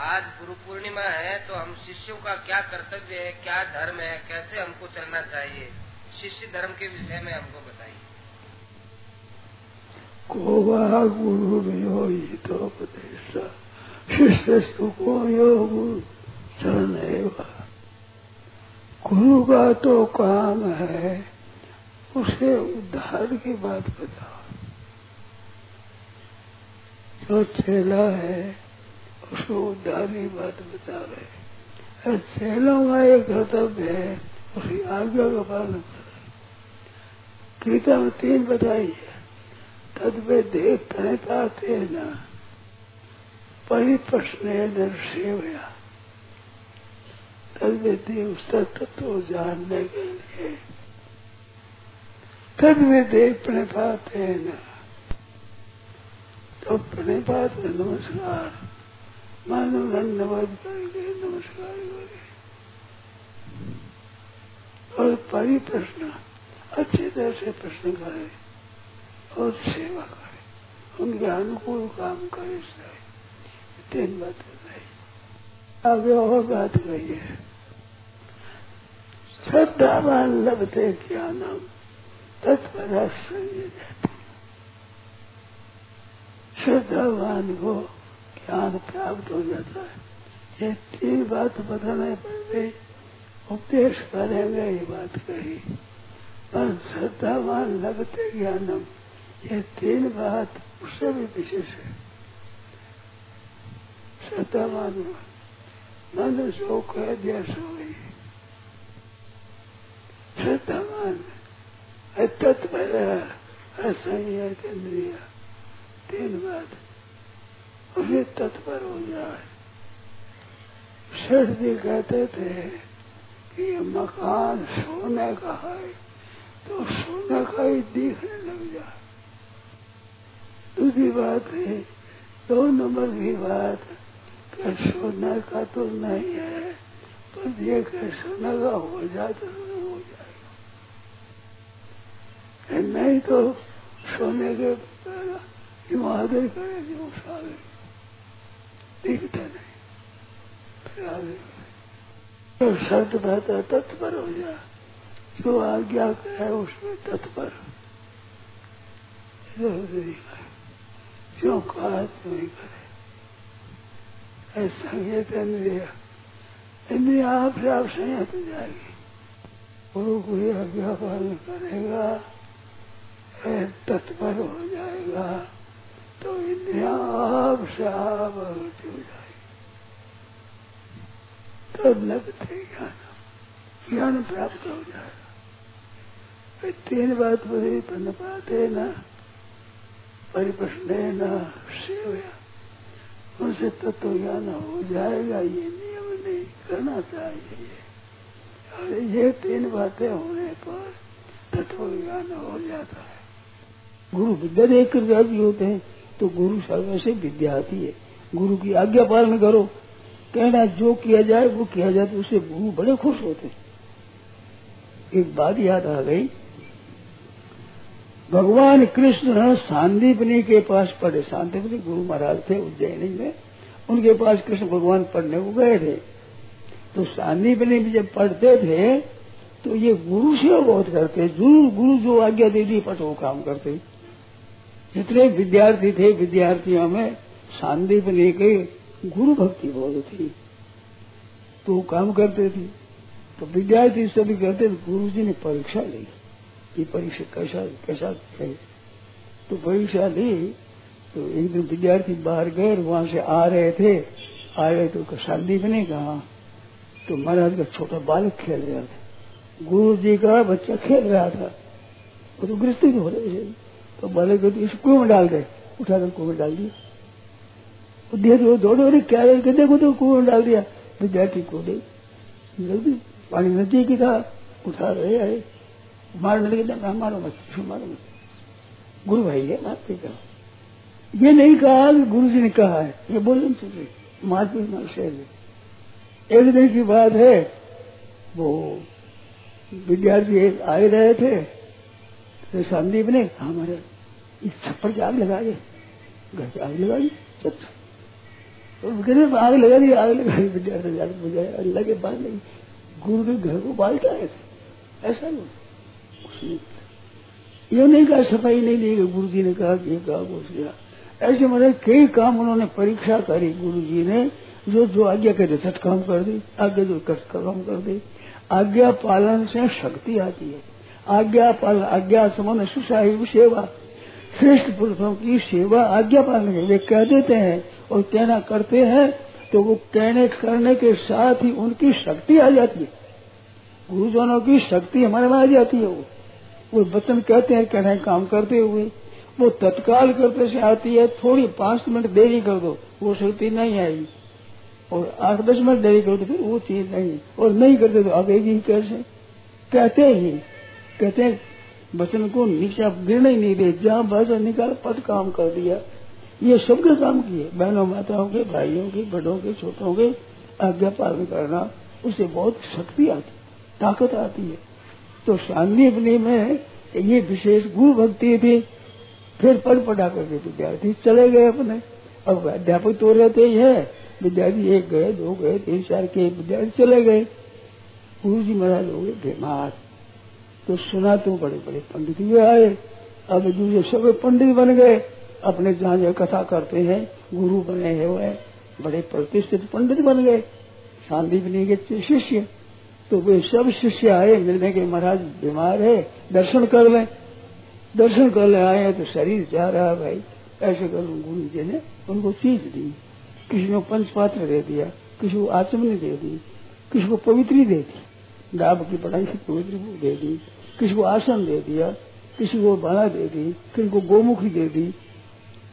आज गुरु पूर्णिमा है तो हम शिष्यों का क्या कर्तव्य है, क्या धर्म है, कैसे हमको चलना चाहिए? शिष्य धर्म के विषय में हमको बताइए। को वह गुरु तो उपदेश शिष्य को यो गुरु चरण गुरु का तो काम है, उसे उद्धार की बात बताओ। जो चेला है उसको उद्धार बात बता रहे चेलों का एक कर्तव्य है उसकी आज्ञा का पालन कर गीता में तीन बताई है तद वे देव पाते न। परिप्रश्न तद वे देव तत्व जानने के लिए तद वे देव प्रणपाते न तो प्रणपात नमस्कार। मानव धन्यवाद करके नमस्कार। करे और परिप्रश्न अच्छी तरह से प्रश्न करे और सेवा करे। उनके अनुकूल काम करे तीन बात बताई। आगे और बात कही है। श्रद्धावान लगते ज्ञानम तत्परा जाते श्रद्धावान को ज्ञान प्राप्त हो जाता है। ये तीन बात बताने पर भी उपदेश करेंगे, ये बात कही। पर श्रद्धावान लगते ज्ञानम। ये तीन बात उससे भी विशेष है। श्रद्धावान मन जो कह दिया सो श्रद्धावान। तत्पर असंयत इंद्रिया। तीन बात। उसे तत्पर हो जाए। सेठ जी कहते थे कि ये मकान सोने का है तो सोने का ही दिखने लग जाए। दूसरी बात है, दो नंबर की बात, कि सोने का तो नहीं है, पर ये कि सोने का हो जाए तो हो जाएगा। नहीं तो सोने के क्यों आदर करे क्यों सारे। दिखता नहीं तो शब्द बहता तत्पर हो जाए जो आज्ञा करे उसमें तत्पर। क्यों कहा क्यों ही करे। ऐसा इंद्रिया इंद्रिया आप से आप संयत जाएगी। गुरु कोई आज्ञा पालन करेगा, तत्पर हो जाएगा। तो इंद्रिया से हो जाएगी तब लगते ज्ञान ज्ञान प्राप्त हो जाएगा। तीन बात बोली पन पाते न, परिप्रश्न न, सेवया। उनसे तत्व ज्ञान हो जाएगा, ये नियम नहीं करना चाहिए। और ये तीन बातें होने पर तत्व ज्ञान हो जाता है। गुरु विद्या देख कर राज़ी होते हैं। तो गुरु सर्वैसे विद्यार्थी है। गुरु की आज्ञा पालन करो। कहना, जो किया जाए, वो किया जाए तो उससे गुरु बड़े खुश होते एक बात याद आ गई। भगवान कृष्ण सांदीपनी के पास पढ़े। सांदीपनी गुरु महाराज थे उज्जैनी में। उनके पास कृष्ण भगवान पढ़ने को गए थे। तो सांदीपनी में जब पढ़ते थे तो ये गुरु से बहुत करते। ज़रूर गुरु जो आज्ञा दे दी, पट वो काम करते। जितने विद्यार्थी थे विद्यार्थियों में सांदीपनी के गुरु भक्ति बहुत थी। तो काम करते थे। तो विद्यार्थी सभी कहते गुरु जी ने परीक्षा ली। कि परीक्षा कैसा कैसा है? तो परीक्षा ली। तो एक दिन विद्यार्थी बाहर गए वहाँ से आ रहे थे। आए तो संदीप ने कहा तो महाराज का छोटा बालक खेल रहा था। गुरु जी का बच्चा खेल रहा था। वो तो गृहस्थी हो रहे थे। तो बालक को इस कुएँ में डाल दे। उठाकर कुएँ में डाल दिया। वो देख दौड़ो अरे क्या देखो तो कुएँ में डाल दिया। विद्यार्थी को दे पानी नदी की था। उठा रहे, आए। मारने लगे, ना मारो मत मारो मत। गुरु भाई है मारते कहा ये नहीं कहा कि गुरु जी ने कहा है। ये बोल नहीं रहे मारपीट मार शहर एक दिन की बात है। वो विद्यार्थी आए रहे थे। तो संदीप ने हमारे इस छप्पर की आग लगा दे घर की आग लगा दी गरीब आग लगा दी आग लगा दी विद्यार्थी जाकर बुझाए अल्लाह के बाद नहीं गुरु के घर को बाल आए थे ऐसा नहीं। उसने ये नहीं कहा, सफ़ाई नहीं दी गुरु जी ने कहा कि कहा कुछ किया ऐसे मतलब कई काम उन्होंने परीक्षा करी। गुरु जी ने जो जो आज्ञा कहते सच काम कर दी, आज्ञा जो कष्ट काम कर दी। आज्ञा पालन से शक्ति आती है। आज्ञा पालन आज्ञा समान सुशाही सेवा। श्रेष्ठ पुरुषों की सेवा, आज्ञा पालन वे कह देते हैं और कहना करते हैं तो वो कहने करने के साथ ही उनकी शक्ति आ जाती है। गुरुजनों की शक्ति हमारे में आ जाती है वो। वो वचन कहते हैं, कहने काम करते हुए। वो तत्काल करते से आती है, थोड़ी पाँच मिनट देरी कर दो, वो शक्ति नहीं आएगी। और आठ दस मिनट देरी कर दो, फिर वो चीज़ नहीं। और नहीं करते तो आगेगी कैसे? कहते ही, कहते हैं वचन को नीचे गिरने ही नहीं दे, जहाँ बस निकाल, पद काम कर दिया। ये सबके काम किए। बहनों, माताओं के, भाइयों के, बड़ों के, छोटों के, आज्ञा पालन करना उससे बहुत शक्ति आती, ताकत आती है। तो शांति में ये विशेष गुरु भक्ति थी, फिर पढ़ पढ़ा करके विद्यार्थी चले गए अपने। अब अध्यापक तो रहते ही है। विद्यार्थी एक गए, दो गए, तीन, चार के विद्यार्थी चले गए। गुरु जी महाराज हो गए बीमार। तो सुना तो बड़े बड़े पंडित भी आए। अब दूसरे सब पंडित बन गए, अपने जहाँ जो कथा करते हैं, गुरु बने हुए बड़े प्रतिष्ठित पंडित बन गए। शांति के शिष्य। तो वे सब शिष्य आए, मिलने के महाराज बीमार है, दर्शन कर ले। दर्शन कर ले, आए तो शरीर जा रहा भाई। ऐसे कर गुरु जी ने उनको चीज़ दी। किसी को पंचपात्र दे दिया, किसी को आचमनी दे दी, किसी को पवित्री दे दी। डाब की पढ़ाई से पवित्र दे दी, किसी को आसन दे दिया, किसी को बाला दे दी, किसी को गोमुखी दे दी।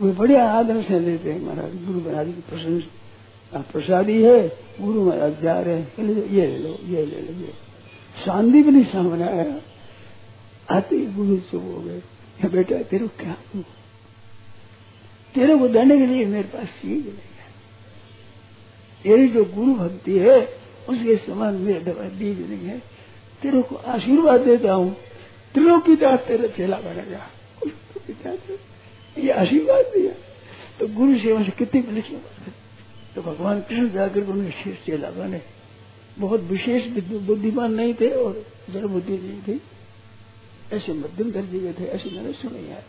वे बड़े आदर से लेते हैं महाराज, गुरु महाराज की प्रशंसा। प्रसादी है, गुरु महाराज जा रहे हैं। ये ले लो, ये ले लो, ये। शांति भी नहीं सामने आया। आते ही गुरु चुप हो गए। बेटा, तेरे को क्या तेरे को देने के लिए मेरे पास चीज़ नहीं है। तेरी जो गुरु भक्ति है उसके समान मेरे बीज नहीं है। तेरे को आशीर्वाद देता हूँ। त्रिलोक पिता, तेरा चेला बनेगा ये आशीर्वाद दिया तो गुरु सेवा से कितनी बड़ी बात है तो भगवान कृष्ण जाकर उनके शेष चेला बने। बहुत विशेष बुद्धिमान नहीं थे और जड़ बुद्धि नहीं थी। ऐसे मध्यम दर्जे के थे, ऐसे मैंने सुने यार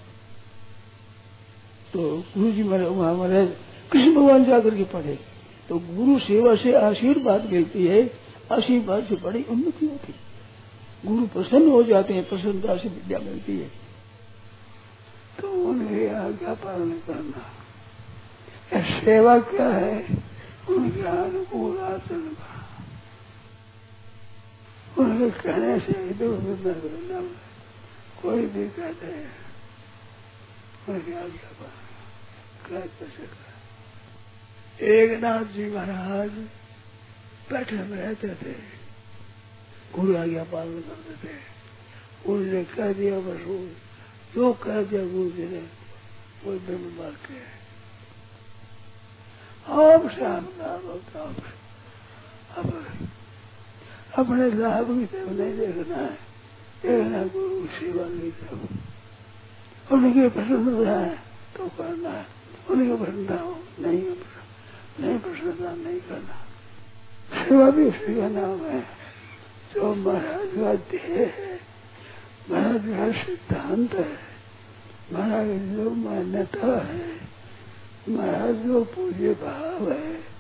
तो गुरु जी महाराज, कृष्ण भगवान जाकर के पढ़े। तो गुरु सेवा से आशीर्वाद मिलती है, आशीर्वाद से बड़ी उन्नति होती गुरु प्रसन्न हो जाते हैं, प्रसन्नता से विद्या मिलती है। तो उनकी आज्ञा पालन करना। सेवा क्या है? उनके अनुकूल आचरण का। उनके कहने से न कोई भी कहते हैं, उनकी आज्ञा पालन कर सकता एक नाथ जी महाराज बैठे में रहते थे। गुरु आज्ञा पालन करते थे। उन्होंने कह दिया बस जो कह दिया गुरु जी ने कोई ब्रह्म वाक्य है। आप श्याम नाम अब अपने लाभ की तरफ़ नहीं देखना है। देखना गुरु सेवा की तरफ़। उनकी प्रसन्नता है तो करना है। उनकी प्रसन्नता हो नहीं प्रसन्नता नहीं करना। सेवा भी उसी का नाम है, जो महाराज का ध्येय है। महाराज का सिद्धांत है, महाराज जो मान्यता है, महाराज जो पूज्य भाव है,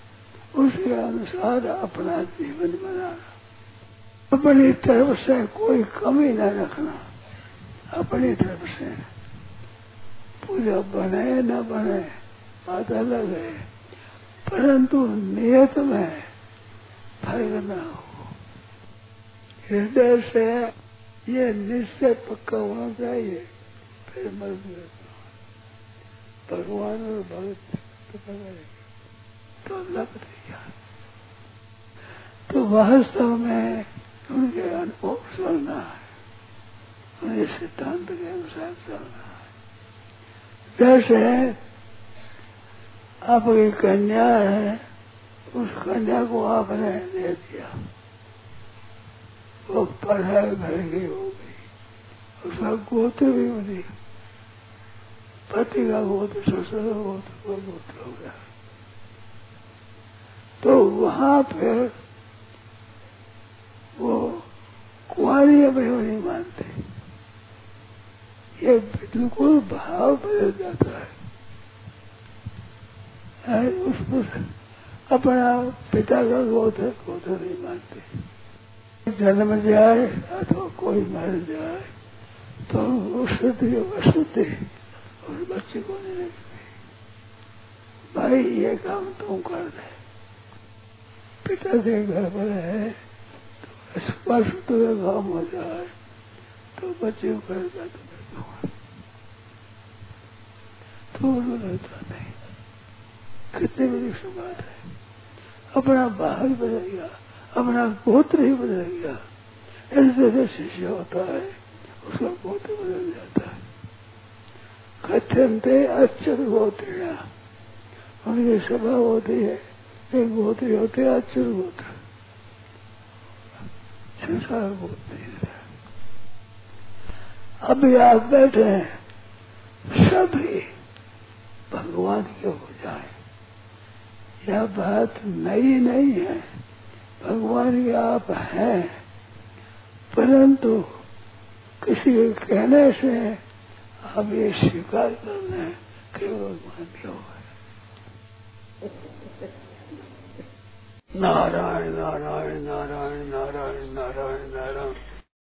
उसके अनुसार अपना जीवन बनाना अपनी तरफ़ से कोई कमी न रखना। अपनी तरफ़ से पूजा बने न बने, बात अलग है। परंतु नियत में फ़र्क न हो। हृदय से ये निश्चय पक्का होना चाहिए, फिर मत भगवान और भगत तो तो अल्लाह बताइए तो वास्तव में उनके अनुभव चलना है। उनके सिद्धांत के अनुसार चलना है। जैसे आपकी कन्या है, उस कन्या को आपने दे दिया वो पढ़ाई घर की हो गई। उसका गोत्र भी बनी। पति का गोत्र ससुर का गोत्र वो गोत्र हो गया। तो वहाँ पर वो कुआरी अपने नहीं मानते। ये बिल्कुल भाव बदल जाता है। उसको अपना पिता का गोत्र गोत्र नहीं मानते। जन्म जाए, अथवा कोई मर जाए तो शुद्ध अशुद्ध उस बच्चे को नहीं लगती। भाई, ये काम तुम कर दे। पिता के घर पर है तो स्पर्श तो काम हो जाए तो बच्चे को तो मैं दूँगा तो नहीं। कितने बड़ी बात है। अपना बाहर बदल गया, अपना गोत्र ही बदल गया। ऐसे जैसे शिष्य होता है, उसका गोत्र बदल जाता है। कथ्यंते अक्षर गोत्रिया उनकी सभा होती है, एक गोत्री होते हैं गोत्र। संसार गोत्र अभी आप बैठे हैं, सभी भगवान के हो जाए। यह बात नई नहीं है? भगवान के आप हैं। परंतु किसी के कहने से आप ये स्वीकार कर लें कि भगवान है। नारायण नारायण नारायण नारायण नारायण नारायण।